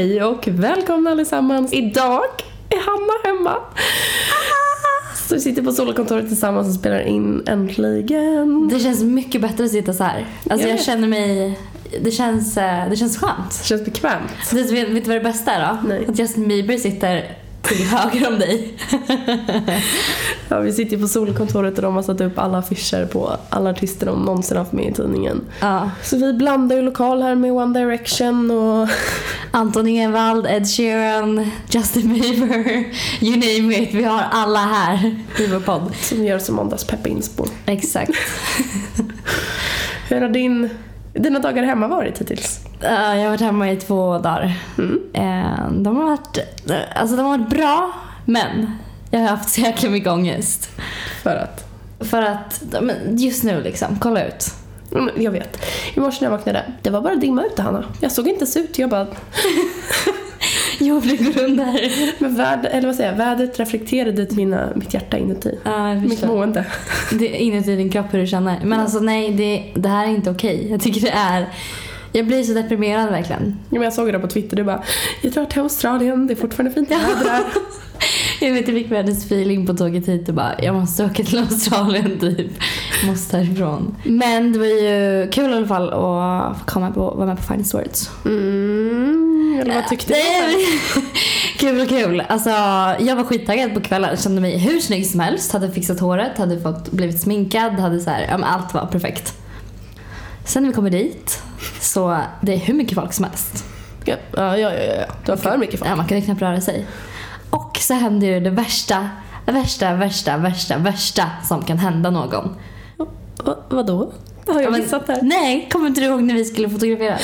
Hej och välkomna allesammans. Idag är Hanna hemma. Så vi sitter på solokontoret tillsammans och spelar in äntligen. Det känns mycket bättre att sitta så här. Alltså Jag jag, känner mig... Det känns, eh, det känns skönt. Det känns bekvämt. Du vet, vet du vad det bästa är då? Nej. Att Justin Bieber sitter till höger om dig. Ja, vi sitter på solkontoret och de har satt upp alla affischer på alla artister de någonsin haft med i tidningen. Ja. Så vi blandar ju lokal här med One Direction och Anton Ewald, Ed Sheeran, Justin Bieber, you name it. Vi har alla här i vår podd. som gör som måndagspepp inspo. Exakt. Hur har din, dina dagar hemma varit hittills? Eh, jag har varit hemma i två dagar. Mm. Eh, de, har varit, alltså de har varit bra, men jag har haft så jäkla mycket ångest. För att? För att, just nu liksom, kolla ut. Mm, Jag vet. I morse när jag vaknade, det var bara dimma ute Hanna. Jag såg inte ens ut. Jag bara, Jag blir går under. men väd, eller vad säger jag, vädret reflekterade till mina, mitt hjärta inuti. Ja, jag Mitt mående. Det är inuti din kropp hur du känner. Men alltså nej, det, det här är inte okej. Jag tycker det är... Jag blir så deprimerad verkligen. Ja, men jag såg det på Twitter, du bara, jag drar till Australien, det är fortfarande fint väder. Jag vet, jag fick världens feeling på tåget hit och bara, jag måste åka till Australien typ. Måste härifrån. Men det var ju kul i alla fall att komma på, vara med på Finest Words. Mm, eller vad tyckte du? Kul och kul. Alltså, jag var skittaggad på kvällen. Kände mig hur snygg som helst. Hade fixat håret, hade fått, blivit sminkad. Hade så här, allt var perfekt. Sen när vi kommer dit så det är hur mycket folk som helst. Ja, ja, ja, ja. Det var för mycket folk. Ja, man kunde knappt röra sig. Och så hände ju det värsta, värsta, värsta, värsta, värsta som kan hända någon. Va, vadå? Har jag missat det? Nej, kommer inte du ihåg när vi skulle fotografera?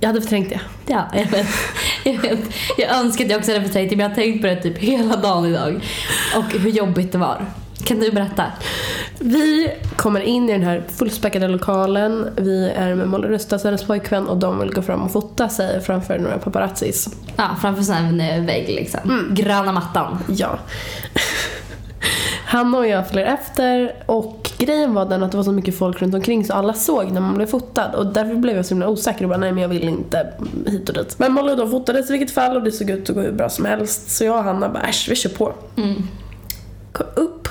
Jag hade förträngt det. Ja, jag vet. Jag, vet. jag önskar att jag också hade förträngt det, men jag har tänkt på det typ hela dagen idag. Och hur jobbigt det var. Kan du berätta? Vi kommer in i den här fullspäckade lokalen. Vi är med Molly Röstas, hennes pojkvän och de vill gå fram och fota sig framför några paparazzis. Ja, framför en vägg liksom. Gröna mattan. Ja. Hanna och jag följer efter och grejen var den att det var så mycket folk runt omkring så alla såg när man blev fotad och därför blev jag så himla osäker och bara nej men jag vill inte hit och dit. Men Molly och de fotades i vilket fall och det såg ut att gå hur bra som helst så jag och Hanna bara äsch vi kör på. Mm. Gå upp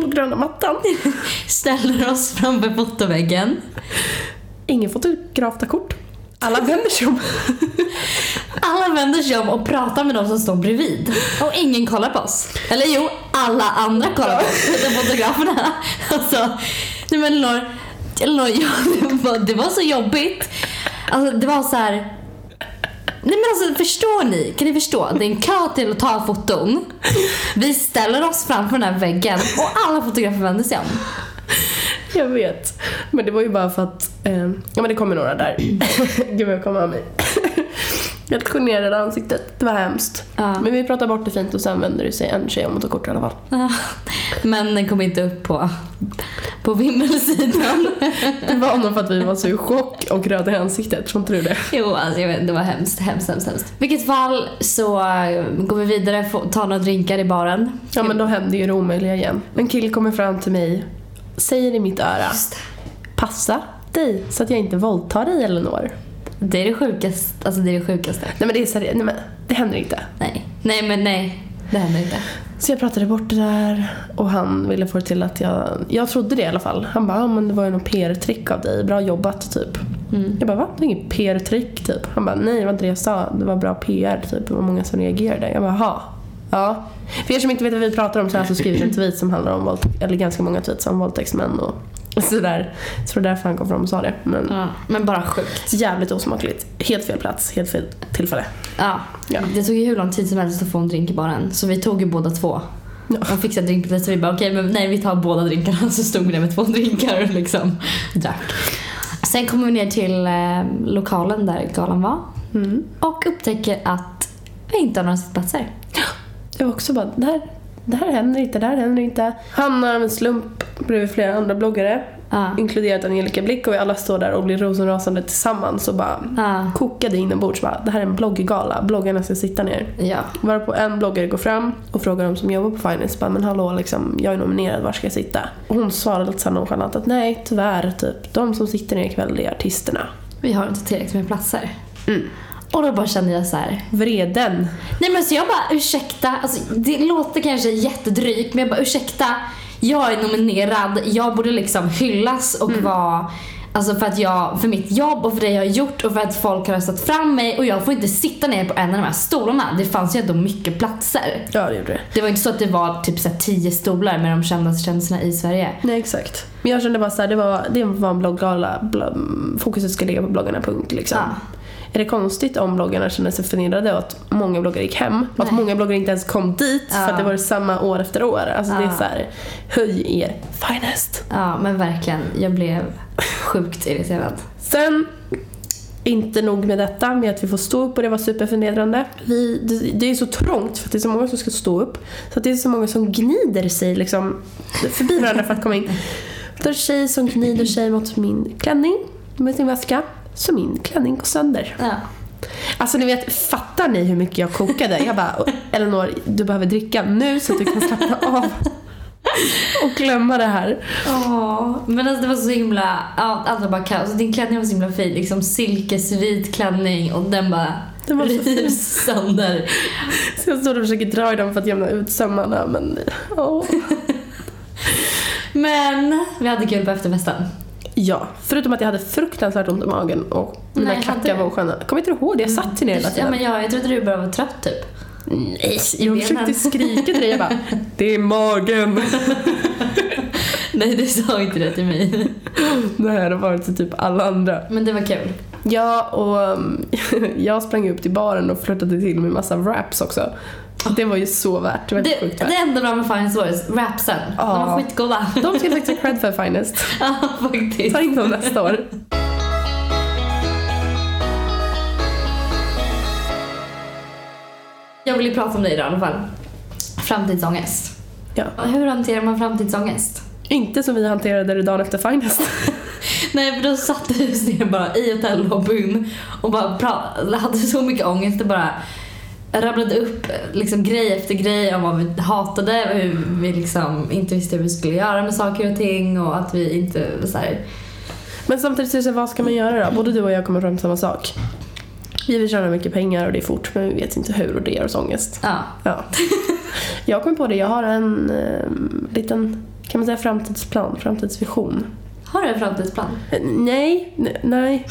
på gröna mattan. Ställer oss framför fotoväggen. Ingen fotograf tar kort. Alla vänder sig om. Alla vänder sig om och pratar med de som står bredvid. Och ingen kollar på oss. Eller jo, alla andra kollar på oss. Utom fotograferna. Alltså, nej men Elinor, Elinor ja, det, var, det var så jobbigt. Alltså det var så här. Nej men alltså förstår ni? Kan ni förstå? Det är en kö till att ta foton. Vi ställer oss framför den här väggen och alla fotografer vänder sig om. Jag vet. Men det var ju bara för att, eh, ja men det kommer några där. Gud vad jag kommer av mig. Helt generade ansiktet. Det var hemskt. Ja. Men vi pratar bort det fint och sen vänder det sig en tjej om och tar kort i alla fall. Ja, Men den kom inte upp på, på vimmelsidan. Det var nog för att vi var så i chock och röda i ansiktet. Tror inte du det? Jo, alltså jag vet, det var hemskt, hemskt, hemskt, hemskt. vilket fall så äh, går vi vidare, får ta några drinkar i baren. Ja men då hände ju det omöjliga igen. En kille kommer fram till mig, säger i mitt öra. Passa dig så att jag inte våldtar dig Elinor. Det är det sjukaste. Alltså det är det sjukaste. Nej men det är seriöst, nej men det händer inte. Nej, nej men nej. Det händer inte. Så jag pratade bort det där och han ville få det till att jag... Jag trodde det i alla fall. Han bara, ja men det var ju någon PR-trick av dig. Bra jobbat typ. Mm. Jag bara, va? Det är inget PR-trick typ. Han bara, nej det var inte det jag sa. Det var bra PR typ. Det var många som reagerade. Jag bara, ha. Ja. För er som inte vet vad vi pratar om så har jag alltså skrivit en tweet som handlar om våldtäkt, eller ganska många tweets om våldtäktsmän och sådär. Så det var därför han kom fram och sa det. Men Ja, men bara sjukt. jävligt osmakligt. Helt fel plats, helt fel tillfälle. Ja. Ja. Det tog ju hur lång tid som helst att få en drink i baren. Så vi tog ju båda två. Ja. De fixade drink så vi bara okej men nej vi tar båda drinkarna. Så stod vi där med två drinkar och liksom drack. Sen kommer vi ner till eh, lokalen där galan var. Mm. Och upptäcker att vi inte har några sittplatser. Jag var också bara, det här, det här händer inte, det här händer inte. Hamnar av en slump bredvid flera andra bloggare. Ja. Inkluderat Angelica Blick och vi alla står där och blir rosenrasande tillsammans och bara Ja. kokade inombords. Bara, det här är en blogggala, bloggarna ska sitta ner. Ja. Varpå en bloggare går fram och frågar de som jobbar på Finance bara, men hallå liksom, jag är nominerad, var ska jag sitta? Och hon svarar lite nonchalant att nej tyvärr, typ, de som sitter ner ikväll det är artisterna. Vi har inte tillräckligt med platser. Mm. Och då bara kände jag så här. Vreden. Nej men så jag bara ursäkta, alltså, det låter kanske jättedrygt men jag bara ursäkta, jag är nominerad, jag borde liksom hyllas och vara Alltså för att jag, för mitt jobb och för det jag har gjort och för att folk har röstat fram mig och jag får inte sitta ner på en av de här stolarna. Det fanns ju ändå mycket platser. Ja, det gjorde det. Det var inte så att det var typ så tio stolar med de kändaste kändisarna i Sverige. Nej, exakt. Men jag kände bara så här, det var, det var en blogggala. Bl- fokuset ska ligga på bloggarna, punkt. Liksom. Ja. Är det konstigt om bloggarna kände sig förnedrade och att många bloggare gick hem? Och att många bloggare inte ens kom dit för Ja. att det var samma år efter år. Alltså det är Ja. så här, höj er finest. Ja men verkligen, jag blev sjukt irriterad. Sen, inte nog med detta, med att vi får stå upp och det var superförnedrande. Vi, det, det är så trångt för att det är så många som ska stå upp. Så att det är så många som gnider sig liksom förbi varandra för att komma in. Det är en tjej som gnider sig mot min klänning med sin väska. Så min klänning går sönder. Ja. Alltså ni vet, fattar ni hur mycket jag kokade? Jag bara, Elinor, du behöver dricka nu så att du kan slappna av. Och glömma det här. Åh, men alltså det var så himla, allt var bara kaos. Alltså, Din klänning var så himla fin, liksom silkesvit klänning och den bara Den var rivs sönder. Så jag står och försöker dra i dem för att jämna ut sömmarna men åh. Men vi hade kul på efterfesten. Ja, förutom att jag hade fruktansvärt ont i magen och mina Nej, klackar var osköna. Kommer inte du ihåg det? Jag satt ju ner hela Ja, tiden. men jag, jag trodde du bara var trött typ. Nej, jag benen. försökte skrika till dig. Jag bara, det är magen. Nej, du sa inte det till mig. Det här har varit till typ alla andra. Men det var kul. Ja, och um, jag sprang upp till baren och flörtade till med massa raps också. Det var ju så värt. Det var Det, sjukt det värt. enda bra med Finest Voice, rapsen. De var Ja. skitgoda. De ska faktiskt ha cred för Finest. Ja, faktiskt. Ta in dem nästa år. Jag vill ju prata om dig idag i alla fall. Framtidsångest. Ja. Hur hanterar man framtidsångest? Inte som vi hanterade det dagen efter Finest. Nej, för då satt vi oss ner bara i hotellobbyn och bara pra- hade så mycket ångest. Det bara rabblade upp liksom grej efter grej om vad vi hatade, hur vi liksom inte visste hur vi skulle göra med saker och ting och att vi inte så här, Men samtidigt så vad ska man göra då? Både du och jag kommer fram till samma sak. Vi vill tjäna mycket pengar och det är fort men vi vet inte hur och det ger oss ångest. ja. Ja. Jag kom på det, jag har en eh, liten, kan man säga framtidsplan, framtidsvision. Har du en framtidsplan? Eh, Nej, n- nej.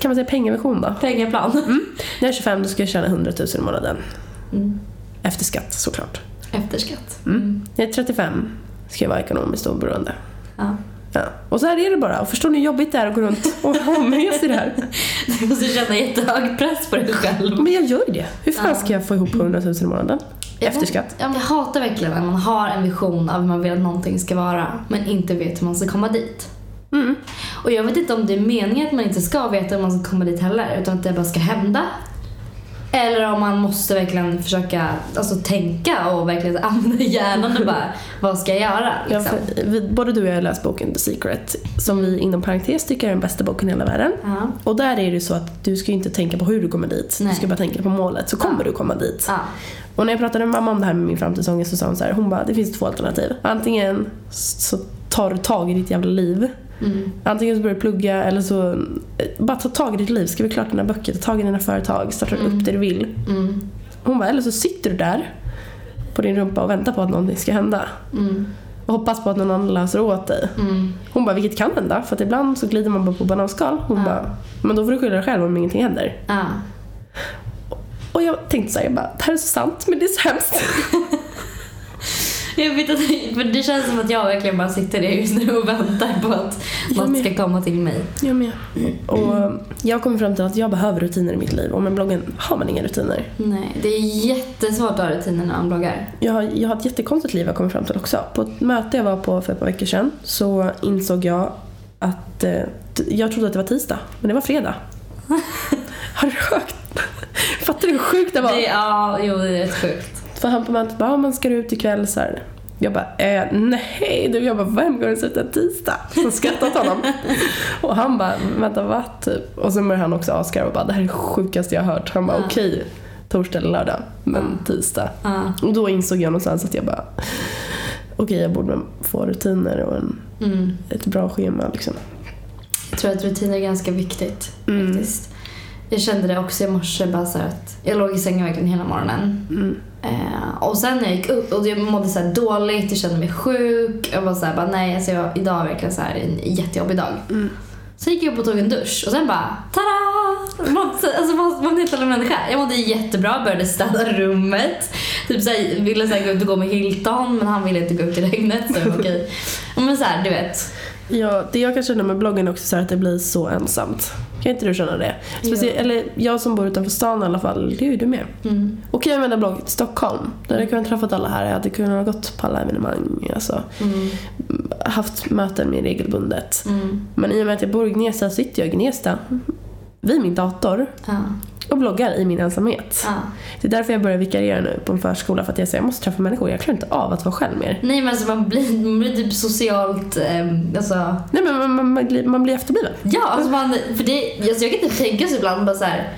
Kan man säga pengavision då? Pengaplan? När jag är 25 då ska jag tjäna 100 000 i månaden. Mm. Efter skatt såklart. Efter skatt? Mm. När jag är 35 ska jag vara ekonomiskt oberoende. Ja. Ja. Och så här är det bara. Och förstår ni hur jobbigt det är att gå runt och ha med sig det här? Du måste känna jättehög press på dig själv. Men jag gör det. Hur fan Ja. ska jag få ihop 100 000 i månaden? Jag Efter skatt. Ja, men jag hatar verkligen när man har en vision av hur man vill att någonting ska vara men inte vet hur man ska komma dit. Mm. Och jag vet inte om det är meningen att man inte ska veta hur man ska komma dit heller utan att det bara ska hända. Eller om man måste verkligen försöka alltså, tänka och verkligen använda hjärnan och bara vad ska jag göra? Ja, Liksom. för, vi, både du och jag har läst boken The Secret som vi inom parentes tycker är den bästa boken i hela världen. Ja. Och där är det så att du ska inte tänka på hur du kommer dit. Nej. Du ska bara tänka på målet så kommer Ja. du komma dit. Ja. Och när jag pratade med mamma om det här med min framtidsångest så sa hon så här, hon bara det finns två alternativ. Antingen så tar du tag i ditt jävla liv. Mm. Antingen så börjar du plugga eller så eh, bara ta tag i ditt liv, skriv klart dina böcker, ta tag i dina företag, starta upp det du vill. Mm. Hon bara, eller så sitter du där på din rumpa och väntar på att någonting ska hända. Mm. Och hoppas på att någon annan löser åt dig. Mm. Hon bara, vilket kan hända för att ibland så glider man bara på bananskal. Hon Ja. bara, men då får du skylla dig själv om ingenting händer. Ja. Och jag tänkte så här, jag bara, det här är så sant men det är så hemskt. Jag vet att, för det känns som att jag verkligen bara sitter där just nu och väntar på att något ska komma till mig. Jag med. Och jag kommer fram till att jag behöver rutiner i mitt liv och med bloggen har man inga rutiner. Nej, det är jättesvårt att ha rutiner när man bloggar. Jag har, jag har ett jättekonstigt liv jag kommer fram till också. På ett möte jag var på för ett par veckor sedan så insåg jag att eh, jag trodde att det var tisdag, men det var fredag. har du sjukt? Fattar du hur sjukt det var? Det, ja, jo det är rätt sjukt. För han på mötet bara, "Ja, man ska ut ikväll så här. Jag bara, eh, nej du. Jag bara, vem går ens ut en tisdag? Så skrattat honom. och han bara, vänta va? Typ. Och så började han också asgarva och bara, det här är det sjukaste jag har hört. Han bara, Ja. okej, torsdag eller lördag, men tisdag. Ja. Och då insåg jag någonstans att jag bara, okej jag borde få rutiner och en, Mm. ett bra schema liksom. Jag tror att rutiner är ganska viktigt Mm. faktiskt. Jag kände det också i morse bara så att jag låg i sängen verkligen hela morgonen. Mm. Eh, och sen när jag gick upp och jag mådde så dåligt, jag kände mig sjuk. Jag var så här, bara, nej alltså jag, idag är verkligen så här en jättejobbig dag. Mm. Så gick jag upp och tog en dusch och sen bara tada! Mådde, alltså var en helt annan människa. Jag mådde jättebra, började städa rummet. Typ så här, ville så här, gå ut och gå med Hilton men han ville inte gå ut i regnet så okej. Men så här, du vet. Ja, det jag kan känna med bloggen också så är att det blir så ensamt. Kan inte du känna det? Speciellt, Jo. eller jag som bor utanför stan i alla fall, det är ju du med. Mm. Okej, jag menar blogg Stockholm. Där hade jag kunnat träffat alla här. Jag hade kunnat gått på alla evenemang. Alltså, Mm. haft möten mer regelbundet. Mm. Men i och med att jag bor i Gnesta så sitter jag i Gnesta vid min dator Ja. Och bloggar i min ensamhet. Ja. Det är därför jag börjar vikariera nu på en förskola för att jag säger jag måste träffa människor. Jag klarar inte av att vara själv mer. Nej men alltså man blir, man blir typ socialt, eh, alltså Nej men man, man, man, blir- man blir efterbliven. Ja, alltså man, för det, alltså jag kan inte tänka så ibland bara så här.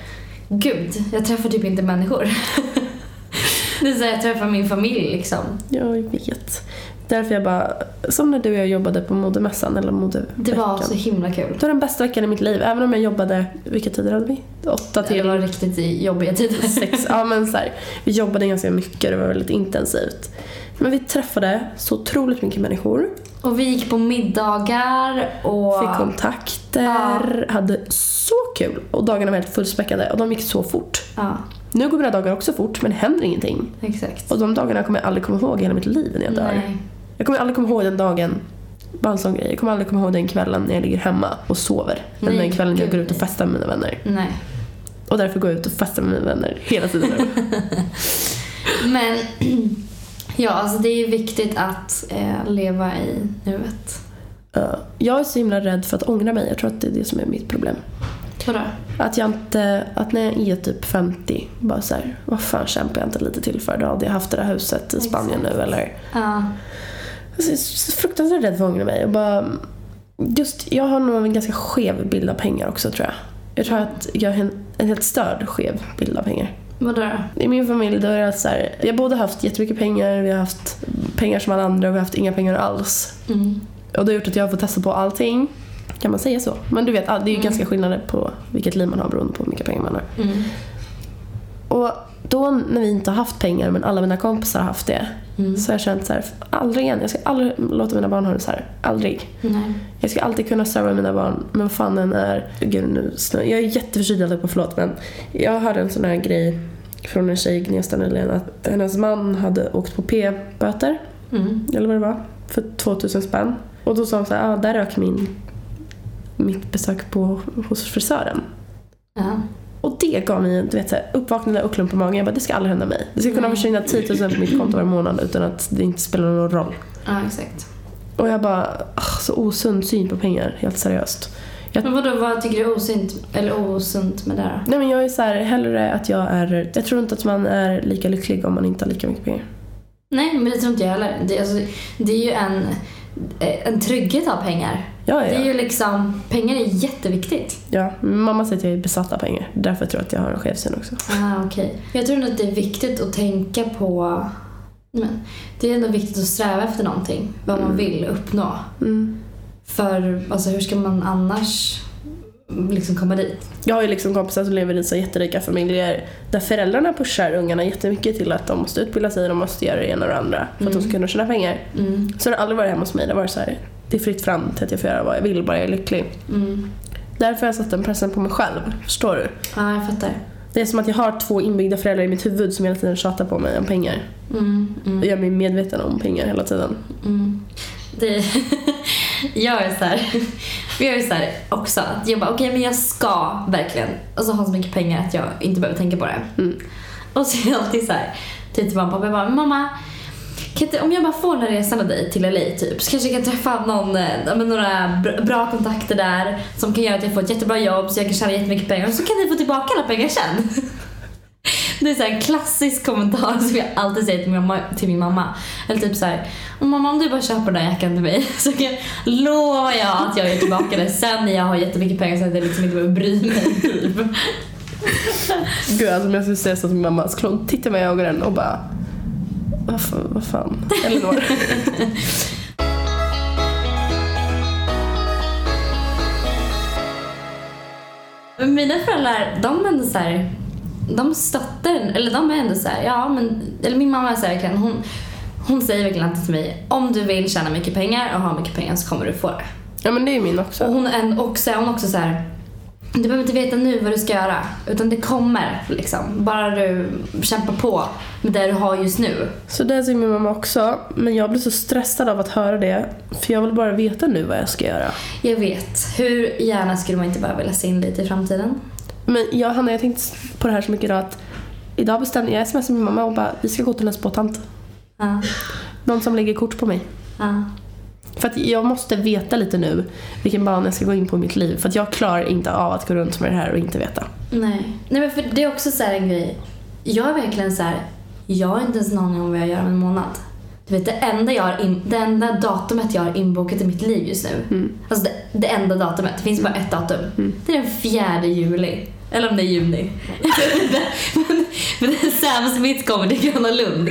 Gud, jag träffar typ inte människor. det är så här, jag träffar min familj liksom. Jag vet. Därför jag bara, som när du och jag jobbade på modemässan eller modeveckan. Det var så himla kul. Det var den bästa veckan i mitt liv. Även om jag jobbade, vilka tider hade vi? Åtta Det till var riktigt jobbiga tider. sex. Ja men så här, vi jobbade ganska mycket, det var väldigt intensivt. Men vi träffade så otroligt mycket människor. Och vi gick på middagar och... Fick kontakter, hade så kul. Och dagarna var helt fullspäckade och de gick så fort. Ja, Nu går mina dagar också fort men det händer ingenting. exakt. Och de dagarna kommer jag aldrig komma ihåg i hela mitt liv när jag dör. Nej. Jag kommer aldrig komma ihåg den dagen, bara en sån grej. Jag kommer aldrig komma ihåg den kvällen när jag ligger hemma och sover. Nej, den kvällen jag gud, går ut och festar med mina vänner. Nej. Och därför går jag ut och festar med mina vänner hela tiden. Men ja, alltså det är ju viktigt att eh, leva i nuet. Ja. jag är så himla rädd för att ångra mig. Jag tror att det är det som är mitt problem. Vadå? Att jag inte, att när jag är typ 50, bara så här, vad fan kämpar jag inte lite till för? Då hade jag haft det där huset i Spanien nu eller? Ja. Alltså, jag är så fruktansvärt rädd för att ångra mig. Och bara, just, jag har nog en ganska skev bild av pengar också tror jag. Jag tror att jag har en, en helt störd skev bild av pengar. Vadå då? I min familj då är det så här, jag har både haft jättemycket pengar, vi har haft pengar som alla andra och vi har haft inga pengar alls. Mm. Och det har gjort att jag har fått testa på allting. Kan man säga så? Men du vet, det är ju Mm. ganska skillnader på vilket liv man har beroende på hur mycket pengar man har. Mm. Och då när vi inte har haft pengar men alla mina kompisar har haft det. Mm. Så har jag känt så här, aldrig igen. Jag ska aldrig låta mina barn ha det så här. Aldrig. Nej. Jag ska alltid kunna serva mina barn. Men vad fan den är... Gud nu snö. Jag är jätteförkyld på förlåt men. Jag hörde en sån här grej från en tjej i Gnesta nyligen att hennes man hade åkt på p-böter. Mm. Eller vad det var. För 2000 spänn. Och då sa hon så här, ah, där rök min, mitt besök på, hos frisören. Ja. Och det gav mig du vet, så här, uppvaknande och klump på magen. Jag bara, det ska aldrig hända mig. Det ska kunna Nej. försvinna 10 000 på mitt konto varje månad utan att det inte spelar någon roll. ja, exakt. Och jag bara, ah, så osund syn på pengar, helt seriöst. Jag, Men vadå, vad tycker du är osunt, eller osunt med det då? nej men jag är så här, hellre att jag är, jag tror inte att man är lika lycklig om man inte har lika mycket pengar. Nej, men det tror inte jag heller. Det, alltså, det är ju en, en trygghet av pengar. Ja, Det är ja. ju liksom, pengar är jätteviktigt. ja. Mamma säger att jag är besatt av pengar. Därför tror jag att jag har en skev syn också. Ah, okej. Jag tror att det är viktigt att tänka på... Men, det är ändå viktigt att sträva efter någonting. Vad man vill uppnå. Mm. För alltså, hur ska man annars liksom komma dit? Jag har ju liksom kompisar som lever i så jätterika familjer där föräldrarna pushar ungarna jättemycket till att de måste utbilda sig, de måste göra det ena och det andra för att de ska kunna tjäna pengar. Mm. Så det har aldrig varit hemma hos mig. Det har varit så här, det är fritt fram till att jag får göra vad jag vill, bara jag är lycklig. Mm. Därför har jag satt den pressen på mig själv. Förstår du? Ja, jag fattar. Det är som att jag har två inbyggda föräldrar i mitt huvud som hela tiden tjatar på mig om pengar. Mm. Och Mm. gör mig medveten om pengar hela tiden. Mm. Det, jag är så här, jag är så här också. Jag bara, okej men jag ska verkligen alltså, ha så mycket pengar att jag inte behöver tänka på det. Mm. Och så är jag alltid så här, till mamma och pappa, jag bara, mamma inte, om jag bara får den här resan av dig till LA typ så kanske jag kan träffa någon, eh, men några br- bra kontakter där som kan göra att jag får ett jättebra jobb så jag kan tjäna jättemycket pengar och så kan ni få tillbaka alla pengar sen. Det är så här en klassisk kommentar som jag alltid säger till min mamma. Till min mamma. Eller typ så här, mamma om du bara köper den där jackan till mig så kan jag, lovar jag att jag ger tillbaka det sen när jag har jättemycket pengar så att jag liksom inte behöver bry mig. Typ. Gud, alltså om jag skulle säga så till min mamma skulle hon titta mig i ögonen och bara vad fan, vad fan? Elinor. Mina föräldrar, de ändå så här, de stöttar en- eller de är ändå så här, ja men, eller min mamma är så här, verkligen, hon, hon säger verkligen alltid till mig, om du vill tjäna mycket pengar och ha mycket pengar så kommer du få det. Ja men det är min Och också. hon är också, hon också så här, du behöver inte veta nu vad du ska göra, utan det kommer liksom. Bara du kämpar på med det du har just nu. Så det säger min mamma också. Men jag blir så stressad av att höra det. För jag vill bara veta nu vad jag ska göra. Jag vet, hur gärna skulle man inte bara vilja se in lite i framtiden? Men jag, Hanna, jag har tänkt på det här så mycket idag att idag bestämde jag smsade min mamma och bara vi ska gå till en spåtant. Ja, Någon som lägger kort på mig. ja. För att jag måste veta lite nu vilken bana jag ska gå in på i mitt liv. För att jag klarar inte av att gå runt med det här och inte veta. Nej. Nej men för det är också så här en grej. Jag är verkligen så här. jag har inte ens en aning om vad jag gör om en månad. Du vet det enda, jag har in, det enda datumet jag har inbokat i mitt liv just nu. Alltså det, det enda datumet, det finns bara ett datum. Det är den fjärde juli. Eller om det är juni. men, men Sam Smith kommer till Gröna Lund.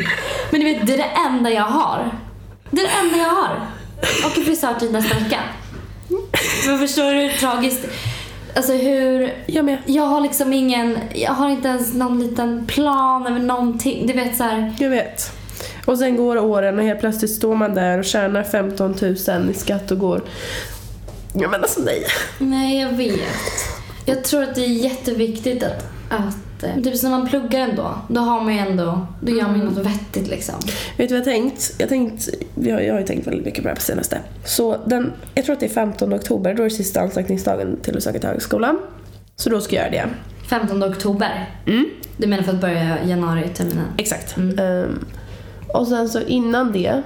Men du vet, det är det enda jag har. Det är det enda jag har. Och en frisörtid nästa vecka. Men förstår du hur tragiskt? Alltså hur... Jag med. Jag har liksom ingen, jag har inte ens någon liten plan över någonting. Du vet så här. Jag vet. Och sen går åren och helt plötsligt står man där och tjänar 15 000 i skatt och går... Ja men alltså nej. Nej, jag vet. Jag tror att det är jätteviktigt att, att eh, typ när man pluggar ändå, då har man ju ändå, då gör man ju något vettigt liksom. Vet du vad jag tänkt? Jag, tänkt jag, har- jag har ju tänkt väldigt mycket på det här på senaste. Så den, jag tror att det är 15 oktober, då är det sista ansökningsdagen till att söka till högskolan. Så då ska jag göra det. 15 oktober. Mm. Du menar för att börja januari-terminen? Exakt. Mm. Ehm, och sen så innan det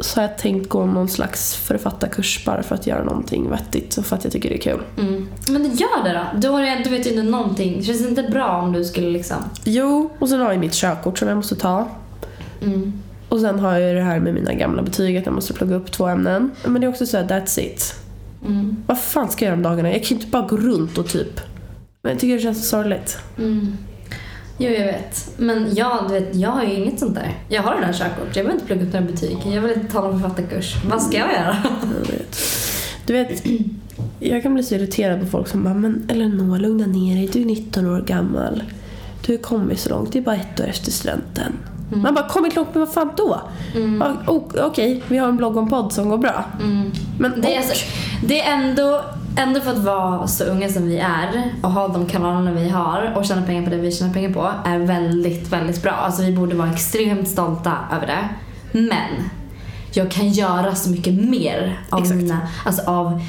så har jag tänkt gå någon slags författarkurs bara för att göra någonting vettigt och för att jag tycker det är kul. Mm. Men gör det då. Du, har, du vet ju inte någonting. Känns det inte bra om du skulle liksom... Jo, och sen har jag mitt körkort som jag måste ta. Mm. Och sen har jag ju det här med mina gamla betyg att jag måste plugga upp två ämnen. Men det är också så här, that's it. Mm. Vad fan ska jag göra om dagarna? Jag kan ju inte bara gå runt och typ... Men jag tycker det känns så sorgligt. Mm. Jo, jag vet. Men jag, du vet, jag har ju inget sånt där. Jag har redan körkort. Jag behöver inte plugga upp några betyg. Jag vill inte ta någon författarkurs. Vad ska jag göra? Jag vet. Du vet, jag kan bli så irriterad på folk som bara “men Elinor, lugna ner dig, du är 19 år gammal. Du har kommit så långt, det är bara ett år efter studenten”. Man bara “kommit långt, men vad fan då?” Ja, o- Okej, vi har en blogg och en podd som går bra. Mm. Men Det är, alltså, det är ändå, ändå för att vara så unga som vi är och ha de kanalerna vi har och tjäna pengar på det vi tjänar pengar på är väldigt, väldigt bra. Alltså vi borde vara extremt stolta över det. Men jag kan göra så mycket mer av, Exakt. mina, alltså av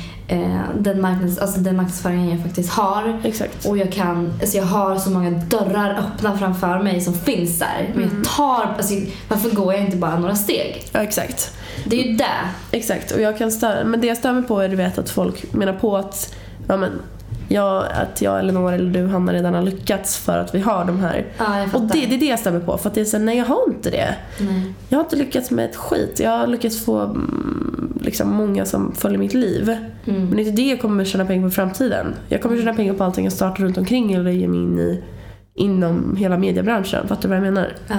den, marknads, alltså den marknadsföringen jag faktiskt har. Exakt. Och jag kan, alltså jag har så många dörrar öppna framför mig som finns där. Men jag tar, alltså varför går jag inte bara några steg? Ja, exakt. Det är ju det. Exakt, och jag kan störa, men det jag stör mig på är du vet att folk menar på att, ja, men, jag, att jag, Elinor eller du, Hanna, redan har lyckats för att vi har de här. Ja. Och det, det är det jag mig på, för att det är så, nej jag har inte det. Nej. Jag har inte lyckats med ett skit. Jag har lyckats få mm, liksom, många som följer mitt liv. Mm. Men det är inte det jag kommer tjäna pengar på i framtiden. Jag kommer tjäna pengar på allting jag startar runt omkring eller ger mig in i inom hela mediebranschen. Fattar du vad jag menar? Ja.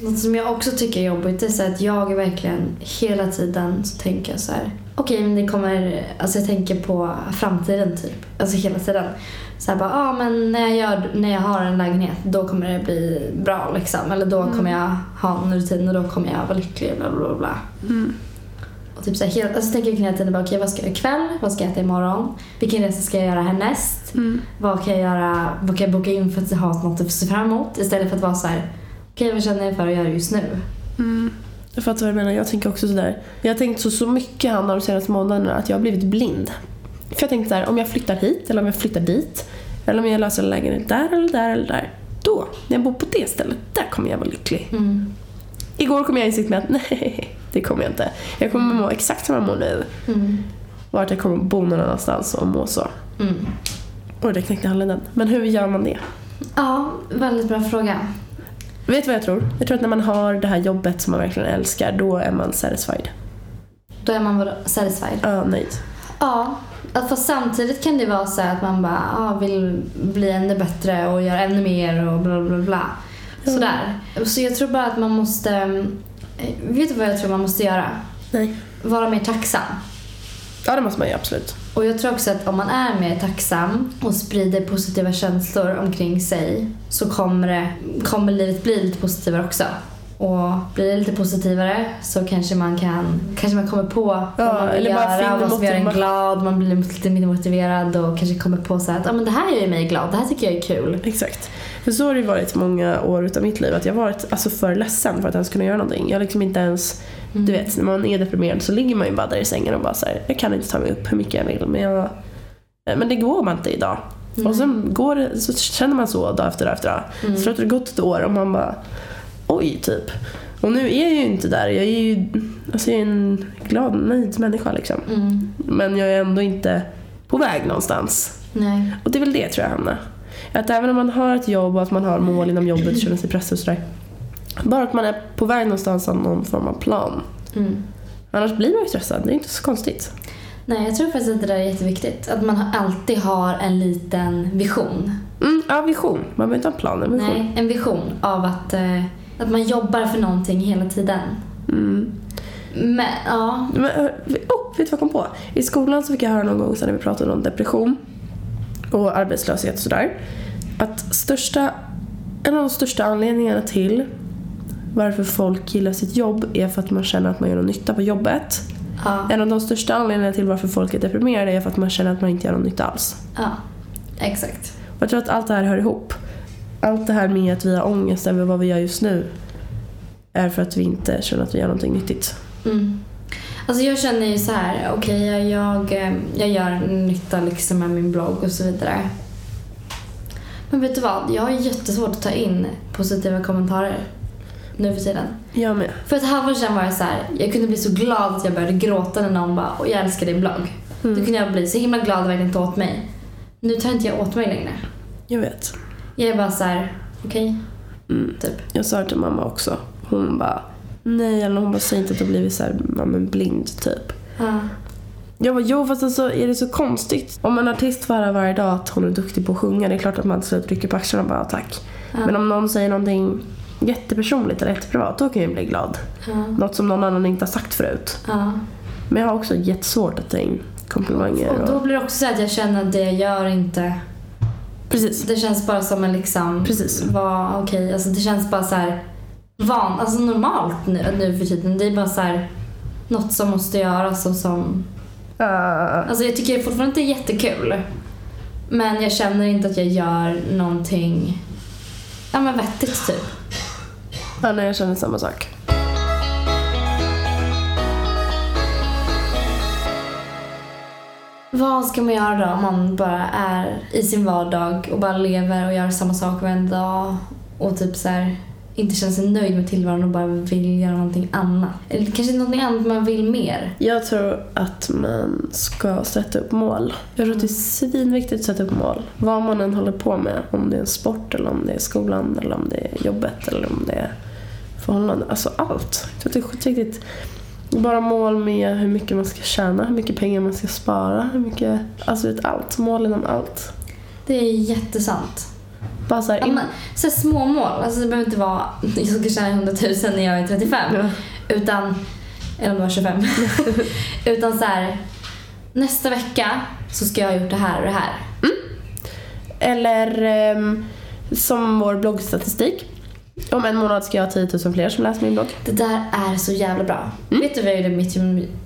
Något som jag också tycker är jobbigt är så att jag verkligen hela tiden så tänker jag så här. Okej, men det kommer, alltså jag tänker på framtiden typ. Alltså hela tiden. Så här bara, ja ah, men när jag, gör, när jag har en lägenhet då kommer det bli bra liksom. Eller då kommer jag ha en rutin och då kommer jag vara lycklig bla bla bla. bla. Och typ så här, helt, alltså tänker jag hela tiden bara, okej vad ska jag göra ikväll? Vad ska jag äta imorgon? Vilken resa ska jag göra härnäst? Vad kan jag göra? Vad kan jag boka in för att ha något att se fram emot? Istället för att vara så här, okej vad känner jag för att göra just nu? Jag fattar vad du menar. Jag tänker också sådär. Jag har tänkt så, så mycket Hanna de senaste månaderna att jag har blivit blind. För jag tänkte såhär, om jag flyttar hit eller om jag flyttar dit. Eller om jag löser en lägenhet där eller där eller där. Då, när jag bor på det stället, där kommer jag vara lycklig. Mm. Igår kom jag insikt med att nej, det kommer jag inte. Jag kommer må exakt som jag mår nu. Mm. Och att jag kommer bo någon annanstans och må så. Mm. Och det knäckte hallen Men hur gör man det? Ja, väldigt bra fråga. Vet du vad jag tror? Jag tror att när man har det här jobbet som man verkligen älskar, då är man satisfied. Då är man vadå? satisfied. Ja, nöjd. Ja, fast samtidigt kan det vara så att man bara ah, vill bli ännu bättre och göra ännu mer och bla bla bla. Sådär. Så jag tror bara att man måste... eh, Vet du vad jag tror man måste göra? Nej. Vara mer tacksam. Ja, det måste man ju absolut. Och jag tror också att om man är mer tacksam och sprider positiva känslor omkring sig så kommer, det, kommer livet bli lite positivare också. Och blir lite positivare så kanske man kan kanske man kommer på vad man vill eller göra, vad som gör en glad, man blir lite mer motiverad och kanske kommer på så att ah, men det här gör mig glad, det här tycker jag är kul. Exakt. För så har det varit många år utav mitt liv. Att jag har varit alltså, för ledsen för att ens kunna göra någonting. Jag liksom inte ens, du vet, när man är deprimerad så ligger man ju bara där i sängen och bara så här, jag kan inte ta mig upp hur mycket jag vill. Men, jag, men det går man inte idag. Och sen går så känner man så dag efter dag efter dag. Mm. Så att det har gått ett år och man bara, oj typ. Och nu är jag ju inte där. Jag är ju alltså, jag är en glad, nöjd människa liksom. Mm. Men jag är ändå inte på väg någonstans. Nej. Och det är väl det tror jag Hanna. Att även om man har ett jobb och att man har mål inom jobbet, känner sig pressad och sådär. Bara att man är på väg någonstans av någon form av plan. Mm. Annars blir man ju stressad, det är inte så konstigt. Nej, jag tror faktiskt att det där är jätteviktigt. Att man alltid har en liten vision. Mm, ja, vision. Man behöver inte ha en plan, en vision. Nej, en vision av att, eh, att man jobbar för någonting hela tiden. Mm. Men, ja. Men, eh, oh, vet du vad jag kom på? I skolan så fick jag höra någon gång sen när vi pratade om depression och arbetslöshet och sådär. Att största, en av de största anledningarna till varför folk gillar sitt jobb är för att man känner att man gör någon nytta på jobbet. Ja, En av de största anledningarna till varför folk är deprimerade är för att man känner att man inte gör någon nytta alls. ja. Exakt. Och jag tror att allt det här hör ihop. Allt det här med att vi har ångest över vad vi gör just nu är för att vi inte känner att vi gör någonting nyttigt. Mm. Alltså jag känner ju så här, okej jag, jag, eh, jag gör nytta liksom med min blogg och så vidare. Men vet du vad? Jag har jättesvårt att ta in positiva kommentarer nu för tiden. Jag med. För ett halvår sedan var jag så här, jag kunde bli så glad att jag började gråta när någon bara “och jag älskar din blogg”. Då kunde jag bli så himla glad och verkligen ta åt mig. Nu tar inte jag åt mig längre. Jag vet. Jag är bara så här, okej, Mm. typ. Jag sa det till mamma också. Hon bara, nej, eller hon bara, säg inte att du har blivit så här, men blind typ. Ja. Jag bara, jo fast alltså är det så konstigt? Om en artist får höra varje dag att hon är duktig på att sjunga, det är klart att man till slut rycker på axlarna och bara tack. Ja. Men om någon säger någonting jättepersonligt eller jätteprivat, då kan jag bli glad. Ja. Något som någon annan inte har sagt förut. Ja. Men jag har också jättesvårt att ta in komplimanger. Och då blir det också så att jag känner att det jag gör inte... Precis. Det känns bara som en liksom... Precis. Vad, okej, alltså det känns bara så här van, alltså normalt nu, nu för tiden. Det är bara så här något som måste göras och som... Uh, Alltså jag tycker fortfarande att det är jättekul. Men jag känner inte att jag gör någonting ja, men vettigt typ. ja, nej, jag känner samma sak. Vad ska man göra då om man bara är i sin vardag och bara lever och gör samma sak varje dag och typ så här inte känner sig nöjd med tillvaron och bara vill göra någonting annat? Eller kanske någonting annat man vill mer? Jag tror att man ska sätta upp mål. Jag tror att det är svinviktigt att sätta upp mål. Vad man än håller på med. Om det är en sport, eller om det är skolan, eller om det är jobbet, eller om det är förhållande. Alltså allt. Jag tror att det är skitviktigt. Bara mål med hur mycket man ska tjäna, hur mycket pengar man ska spara, hur mycket... Alltså vet, allt. Mål inom allt. Det är jättesant. Bara så här, men, så små mål. Alltså det behöver inte vara jag ska tjäna 100 000 när jag är 35. Ja. Utan, eller om du var 25. utan så här, nästa vecka så ska jag ha gjort det här och det här. Eller ehm, som vår bloggstatistik. Om en månad ska jag ha 10 000 fler som läser min blogg. Det där är så jävla bra. Vet du vad jag gjorde mitt,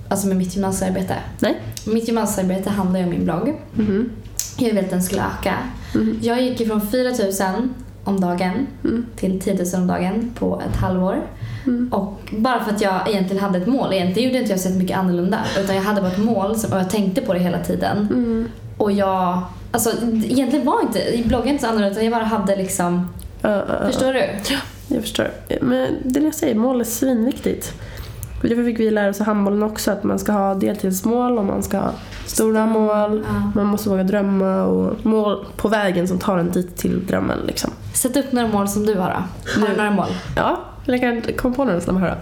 alltså med mitt gymnasiearbete? Nej? Mitt gymnasiearbete handlar ju om min blogg. Mhm. Jag ville att den skulle öka. Jag gick ifrån 4 000 om dagen Mm. till 10 000 om dagen på ett halvår. Och bara för att jag egentligen hade ett mål. Egentligen gjorde inte jag så mycket annorlunda. Utan jag hade bara ett mål och jag tänkte på det hela tiden. Mm. Och jag... Alltså egentligen var inte i bloggen inte så annorlunda utan jag bara hade liksom... Ja, ja, ja. Förstår du? Jag förstår. Men det jag säger, mål är svinviktigt. Och Därför fick vi lära oss i handbollen också att man ska ha deltidsmål och man ska ha stora mål. Ja. Man måste våga drömma och mål på vägen som tar en dit till drömmen. Liksom. Sätt upp några mål som du har då. Har du några mål? Ja, jag kan komma på några snabba här då.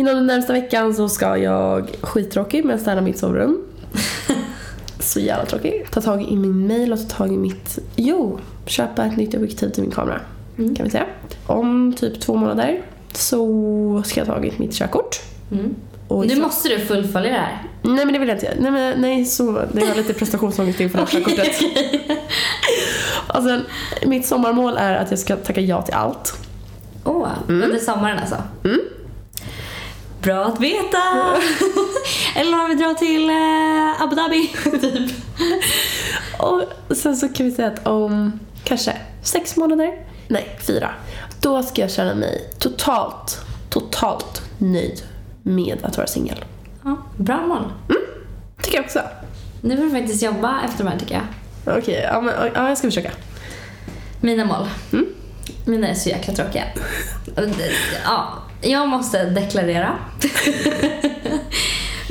Inom den närmsta veckan så ska jag, skittråkig, men städa mitt sovrum. Så jävla tråkig. Ta tag i min mail och ta tag i mitt... Jo, köpa ett nytt objektiv till min kamera. Mm. Kan vi säga. Om typ två månader så ska jag ha tagit mitt körkort. Mm. Och Nu så- måste du fullfölja det här. Nej men det vill jag inte göra. Nej, men, nej så, det har lite prestationsångest inför här körkortet. Och sen, mitt sommarmål är att jag ska tacka ja till allt. Åh, under sommaren alltså? Mm. Bra att veta! Eller om vi drar till eh, Abu Dhabi, typ. Och sen så kan vi säga att om kanske sex månader, nej fyra, då ska jag känna mig totalt, totalt nöjd med att vara singel. Ja, bra mål. Tycker jag också. Nu får du faktiskt jobba efter de här tycker jag. Okej, ja, men, ja, jag ska försöka. Mina mål. Mm. Mina är så jäkla tråkiga. Ja, jag måste deklarera.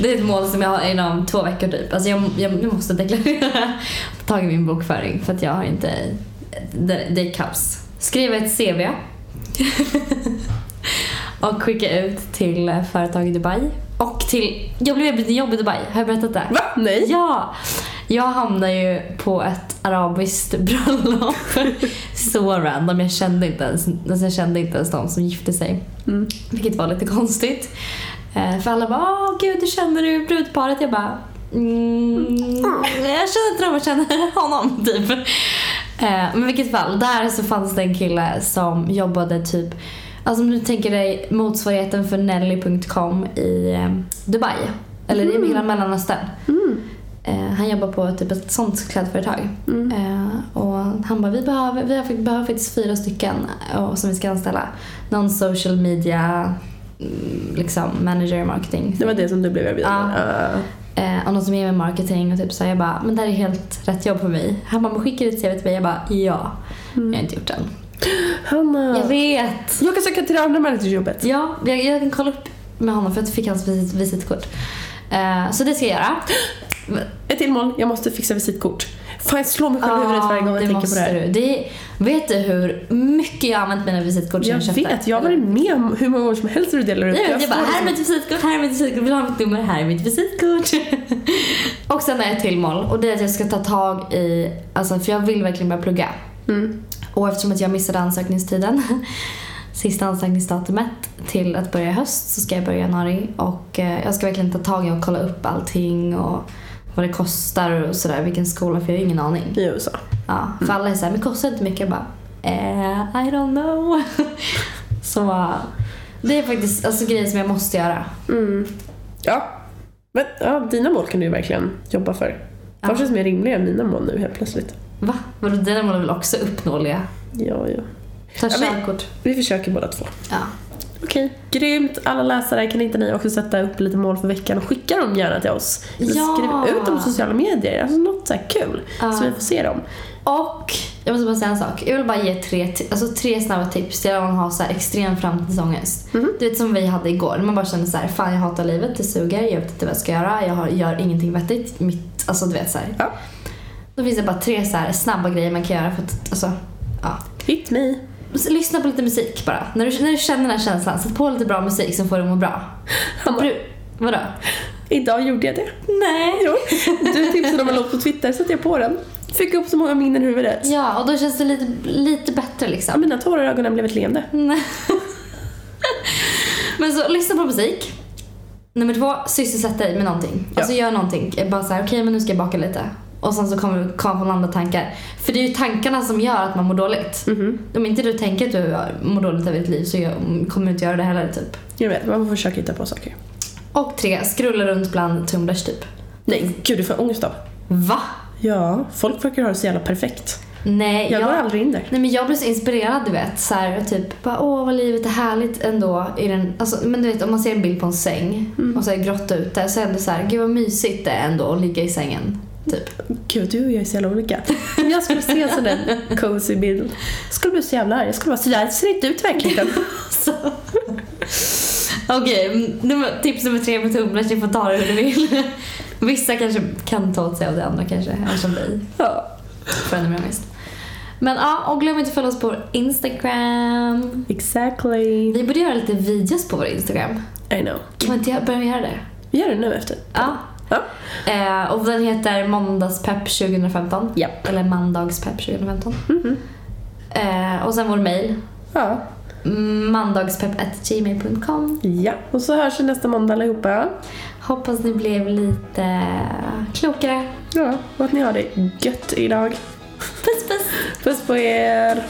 Det är ett mål som jag har inom två veckor typ. Alltså jag, jag, måste deklarera. Ta tag i min bokföring för att jag har inte... Det, det är kaos. Skriva ett CV. och skicka ut till företag i Dubai. Och till... Jag blev erbjuden jobb i Dubai. Har jag berättat det? Va? Nej? Ja! Jag hamnade ju på ett arabiskt bröllop. Så random. Jag kände inte ens, alltså jag kände inte ens de som gifte sig. Mm. Vilket var lite konstigt. Eh, För alla bara åh gud, du känner du brudparet? Jag bara mm, jag känner inte dem, jag känner honom typ. Eh, Men i vilket fall, där så fanns det en kille som jobbade typ Alltså om du tänker dig motsvarigheten för Nelly.com i eh, Dubai. Eller i hela Mellanöstern. Mm. Eh, han jobbar på typ ett sånt klädföretag. Mm. Eh, och han bara, vi behöver, vi har- behöver faktiskt fyra stycken eh, som vi ska anställa. Någon social media mm, liksom manager marketing. Det var det som du blev erbjuden? Ja. Ah. Eh, och någon som är med marketing och typ så jag bara, men det här är helt rätt jobb för mig. Han bara, men skickar du ett CV till mig? Jag bara, ja. Jag har inte gjort det än. Hanna. Jag vet. Jag kan söka till det andra managerjobbet. Ja, jag, jag kan kolla upp med honom för jag fick hans visit, visitkort. Eh, så det ska jag göra. Ett till mål, jag måste fixa visitkort. Fan jag slår mig själv i huvudet varje gång jag tänker på det här. Du. Det är, vet du hur mycket jag har använt mina visitkort sen Jag köpte? vet, jag har varit med hur många gånger som helst när du delar ut. Jag, jag bara, här är liksom- mitt visitkort, här är mitt visitkort, vill du ha mitt nummer, här är mitt visitkort. och sen jag ett till mål och det är att jag ska ta tag i, alltså för jag vill verkligen börja plugga. Mm. Och eftersom att jag missade ansökningstiden, sista ansökningsdatumet till att börja i höst så ska jag börja i januari och eh, jag ska verkligen ta tag i och kolla upp allting och vad det kostar och sådär, vilken skola, för jag har ingen aning. I USA. Ja, för alla är såhär, men kostar inte mycket? Jag bara, eh, I don't know. så det är faktiskt alltså, grejer som jag måste göra. Mm. Ja. Men ja, dina mål kan du ju verkligen jobba för. De Ja. känns mer rimliga än mina mål nu helt plötsligt. Va? Vadå, dina mål är väl också uppnåeliga? Ja, ja. Ta Ja, körkort. Vi försöker båda två. Ja. Okej, grymt. Alla läsare, kan inte ni också sätta upp lite mål för veckan och skicka dem gärna till oss? Eller Ja. Skriv ut dem på sociala medier, alltså något så kul. Ja. Så vi får se dem. Och jag måste bara säga en sak. Jag vill bara ge tre, alltså, tre snabba tips till om man har så här extrem framtidsångest. Mhm. Du vet som vi hade igår. Man bara kände så här, fan jag hatar livet, det suger, jag vet inte vad jag ska göra, jag har, gör ingenting vettigt. Mitt, alltså du vet så här. Ja. Då finns det bara tre så här snabba grejer man kan göra för att, alltså, ja. Hit me. Lyssna på lite musik bara. När du, när du känner den här känslan, sätt på lite bra musik som får dig att må bra. Bru- Vadå? idag gjorde jag det. Nej. Jo, du tipsade om en låt på Twitter, satte jag på den. Fick upp så många minnen i huvudet. Ja, och då känns det lite, lite bättre Ja, liksom. mina tårar i ögonen blev ett leende. Nej. Men så lyssna på musik. Nummer två, sysselsätt dig med någonting. Ja. Alltså gör någonting. Bara så här, okej men nu ska jag baka lite. Och sen så kommer komma på andra tankar. För det är ju tankarna som gör att man mår dåligt. Mhm. Om inte du tänker att du mår dåligt över ditt liv så kommer du inte göra det heller typ. Jag vet, man får försöka hitta på saker. Och tre, skrulla runt bland tumlars typ. Nej, gud du får ångest av. Va? Ja, folk försöker ha det så jävla perfekt. Nej, Jag går aldrig in där. Nej men jag blir så inspirerad du vet. Så här, typ, bara, åh vad livet är härligt ändå. I den, alltså, men du vet om man ser en bild på en säng och så är det grått ute så är det så här, gud vad mysigt det är ändå att ligga i sängen. Typ. Gud, du och jag är så jävla olika. Om jag skulle se en sån där cozy bild, skulle bli så jävla arg. Jag skulle vara så där ser det inte ut. Så. Okej, nummer- tips nummer tre med tumlars, du får ta det hur du vill. Vissa kanske kan ta åt sig av det, andra kanske är som dig. Ja. Mer ångest. Men ja, och glöm inte att följa oss på Instagram. Exactly. Vi borde göra lite videos på vår Instagram. I know. Kan man inte börja göra det? Vi gör det nu efter. Ja. Ja. Eh, och den heter Måndagspepp 2015. Japp. Eller Mandagspepp 2015. Mhm. Eh, och sen vår mail. Ja. mandagspepp.gmail.com. Ja, och så hörs vi nästa måndag allihopa. Hoppas ni blev lite klokare. Ja, och att ni har det gött idag. Puss puss! Puss på er!